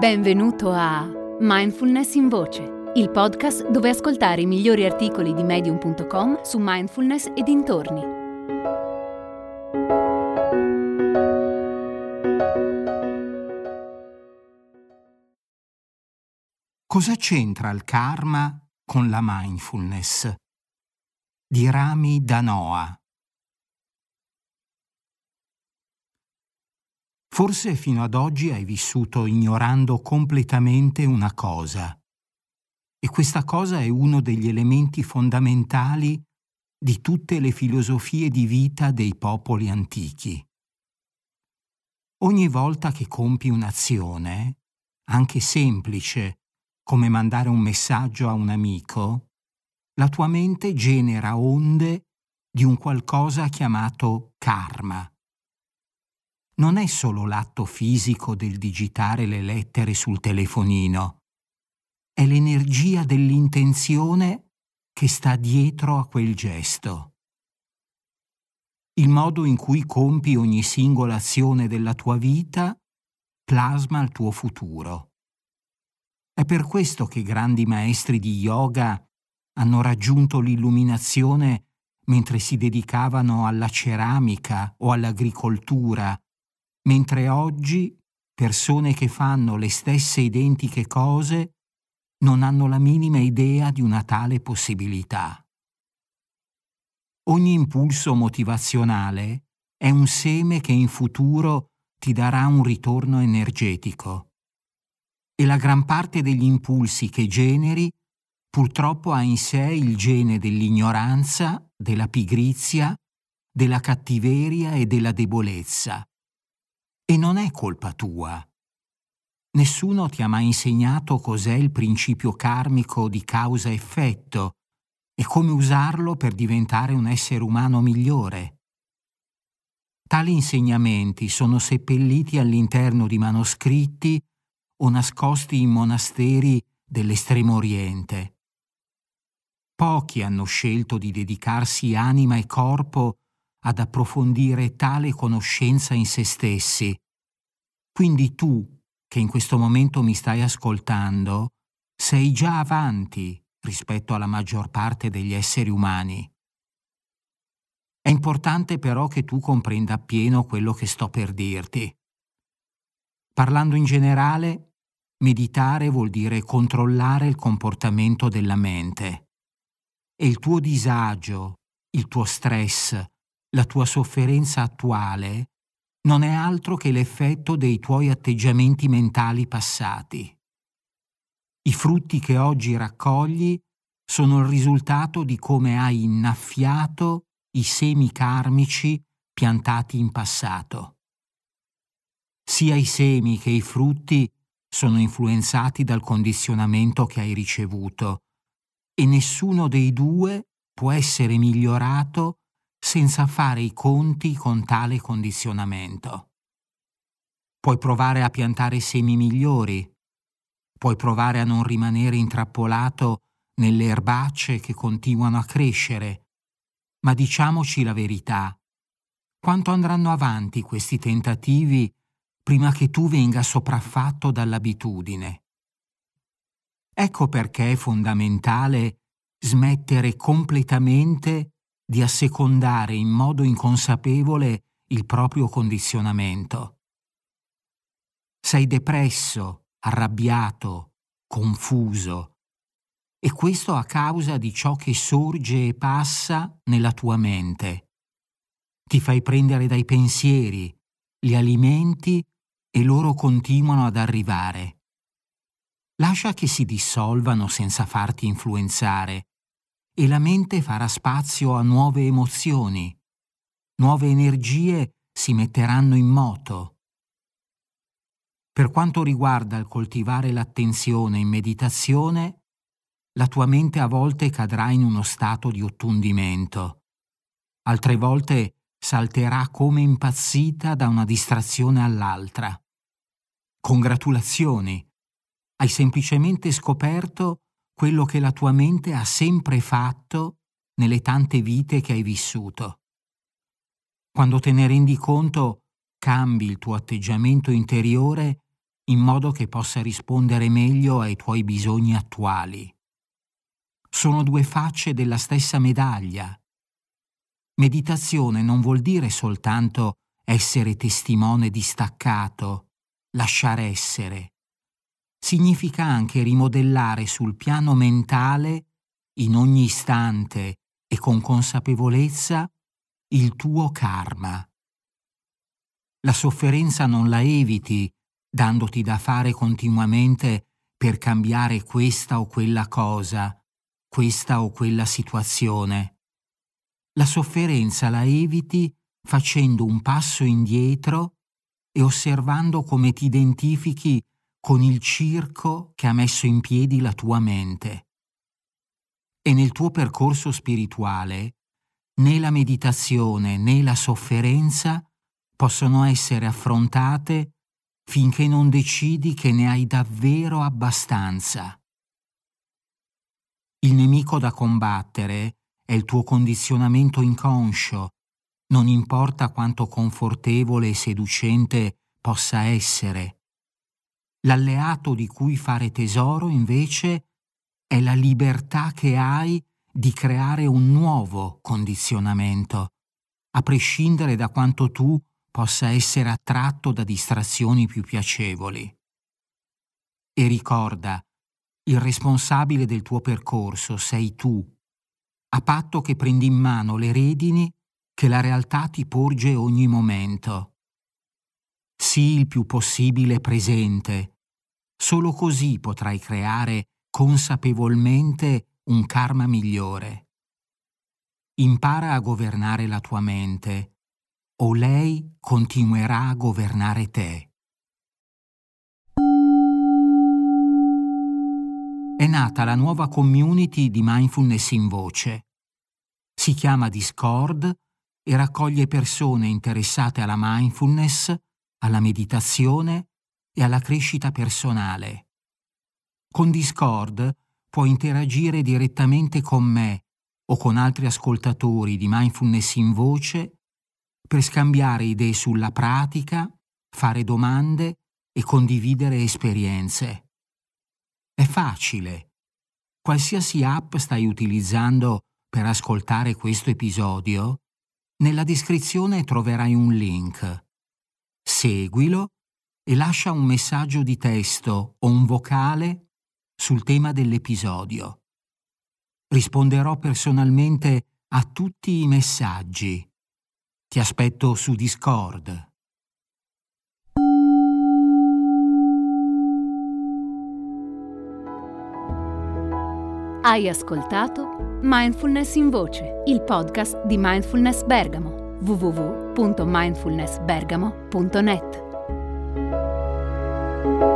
Benvenuto a Mindfulness in Voce, il podcast dove ascoltare i migliori articoli di medium.com su mindfulness e dintorni. Cosa c'entra il karma con la mindfulness? Di Rami Danoa Forse fino ad oggi hai vissuto ignorando completamente una cosa. E questa cosa è uno degli elementi fondamentali di tutte le filosofie di vita dei popoli antichi. Ogni volta che compi un'azione, anche semplice, come mandare un messaggio a un amico, la tua mente genera onde di un qualcosa chiamato karma non è solo l'atto fisico del digitare le lettere sul telefonino, è l'energia dell'intenzione che sta dietro a quel gesto. Il modo in cui compi ogni singola azione della tua vita plasma il tuo futuro. È per questo che grandi maestri di yoga hanno raggiunto l'illuminazione mentre si dedicavano alla ceramica o all'agricoltura mentre oggi persone che fanno le stesse identiche cose non hanno la minima idea di una tale possibilità. Ogni impulso motivazionale è un seme che in futuro ti darà un ritorno energetico. E la gran parte degli impulsi che generi purtroppo ha in sé il gene dell'ignoranza, della pigrizia, della cattiveria e della debolezza. E non è colpa tua. Nessuno ti ha mai insegnato cos'è il principio karmico di causa-effetto e come usarlo per diventare un essere umano migliore. Tali insegnamenti sono seppelliti all'interno di manoscritti o nascosti in monasteri dell'estremo oriente. Pochi hanno scelto di dedicarsi anima e corpo ad approfondire tale conoscenza in se stessi. Quindi tu, che in questo momento mi stai ascoltando, sei già avanti rispetto alla maggior parte degli esseri umani. È importante però che tu comprenda appieno quello che sto per dirti. Parlando in generale, meditare vuol dire controllare il comportamento della mente. E il tuo disagio, il tuo stress, la tua sofferenza attuale non è altro che l'effetto dei tuoi atteggiamenti mentali passati. I frutti che oggi raccogli sono il risultato di come hai innaffiato i semi karmici piantati in passato. Sia i semi che i frutti sono influenzati dal condizionamento che hai ricevuto e nessuno dei due può essere migliorato senza fare i conti con tale condizionamento. Puoi provare a piantare semi migliori, puoi provare a non rimanere intrappolato nelle erbacce che continuano a crescere, ma diciamoci la verità, quanto andranno avanti questi tentativi prima che tu venga sopraffatto dall'abitudine? Ecco perché è fondamentale smettere completamente di assecondare in modo inconsapevole il proprio condizionamento. Sei depresso, arrabbiato, confuso, e questo a causa di ciò che sorge e passa nella tua mente. Ti fai prendere dai pensieri, li alimenti e loro continuano ad arrivare. Lascia che si dissolvano senza farti influenzare e la mente farà spazio a nuove emozioni, nuove energie si metteranno in moto. Per quanto riguarda il coltivare l'attenzione in meditazione, la tua mente a volte cadrà in uno stato di ottundimento, altre volte salterà come impazzita da una distrazione all'altra. Congratulazioni! Hai semplicemente scoperto quello che la tua mente ha sempre fatto nelle tante vite che hai vissuto. Quando te ne rendi conto, cambi il tuo atteggiamento interiore in modo che possa rispondere meglio ai tuoi bisogni attuali. Sono due facce della stessa medaglia. Meditazione non vuol dire soltanto essere testimone distaccato, lasciare essere. Significa anche rimodellare sul piano mentale, in ogni istante e con consapevolezza, il tuo karma. La sofferenza non la eviti dandoti da fare continuamente per cambiare questa o quella cosa, questa o quella situazione. La sofferenza la eviti facendo un passo indietro e osservando come ti identifichi con il circo che ha messo in piedi la tua mente. E nel tuo percorso spirituale né la meditazione né la sofferenza possono essere affrontate finché non decidi che ne hai davvero abbastanza. Il nemico da combattere è il tuo condizionamento inconscio, non importa quanto confortevole e seducente possa essere. L'alleato di cui fare tesoro, invece, è la libertà che hai di creare un nuovo condizionamento, a prescindere da quanto tu possa essere attratto da distrazioni più piacevoli. E ricorda, il responsabile del tuo percorso sei tu, a patto che prendi in mano le redini che la realtà ti porge ogni momento. Sii il più possibile presente, solo così potrai creare consapevolmente un karma migliore. Impara a governare la tua mente o lei continuerà a governare te. È nata la nuova community di mindfulness in voce. Si chiama Discord e raccoglie persone interessate alla mindfulness, alla meditazione e alla crescita personale. Con Discord puoi interagire direttamente con me o con altri ascoltatori di mindfulness in voce per scambiare idee sulla pratica, fare domande e condividere esperienze. È facile. Qualsiasi app stai utilizzando per ascoltare questo episodio, nella descrizione troverai un link. Seguilo e lascia un messaggio di testo o un vocale sul tema dell'episodio. Risponderò personalmente a tutti i messaggi. Ti aspetto su Discord. Hai ascoltato Mindfulness in Voce, il podcast di Mindfulness Bergamo www.mindfulnessbergamo.net. thank you